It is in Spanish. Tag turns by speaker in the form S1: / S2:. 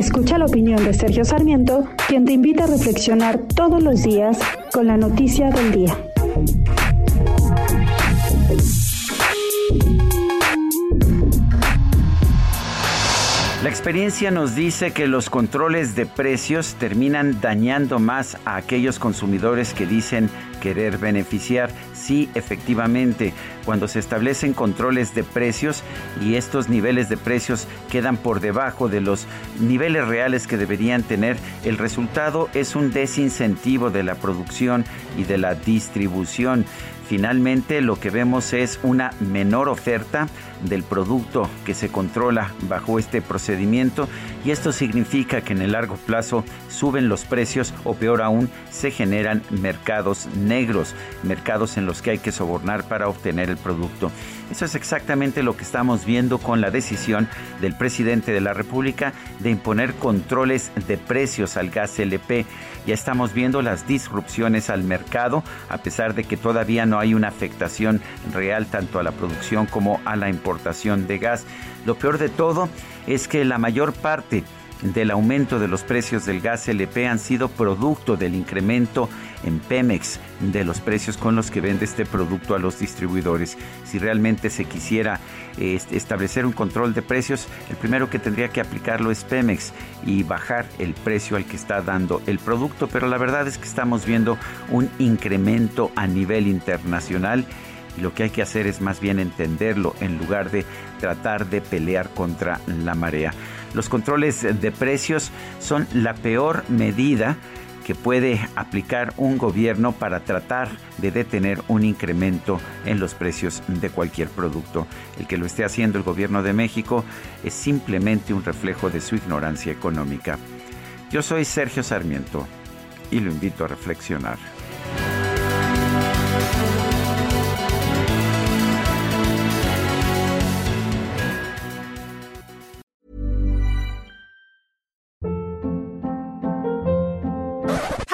S1: Escucha la opinión de Sergio Sarmiento, quien te invita a reflexionar todos los días con la noticia del día.
S2: La experiencia nos dice que los controles de precios terminan dañando más a aquellos consumidores que dicen querer beneficiar. Sí, efectivamente, cuando se establecen controles de precios y estos niveles de precios quedan por debajo de los niveles reales que deberían tener, el resultado es un desincentivo de la producción y de la distribución. Finalmente lo que vemos es una menor oferta del producto que se controla bajo este procedimiento y esto significa que en el largo plazo suben los precios o peor aún se generan mercados negros, mercados en los que hay que sobornar para obtener el producto. Eso es exactamente lo que estamos viendo con la decisión del presidente de la República de imponer controles de precios al gas LP. Ya estamos viendo las disrupciones al mercado, a pesar de que todavía no hay una afectación real tanto a la producción como a la importación de gas. Lo peor de todo es que la mayor parte del aumento de los precios del gas LP han sido producto del incremento en Pemex de los precios con los que vende este producto a los distribuidores. Si realmente se quisiera establecer un control de precios, el primero que tendría que aplicarlo es Pemex y bajar el precio al que está dando el producto, pero la verdad es que estamos viendo un incremento a nivel internacional y lo que hay que hacer es más bien entenderlo en lugar de tratar de pelear contra la marea. Los controles de precios son la peor medida que puede aplicar un gobierno para tratar de detener un incremento en los precios de cualquier producto. El que lo esté haciendo el gobierno de México es simplemente un reflejo de su ignorancia económica. Yo soy Sergio Sarmiento y lo invito a reflexionar.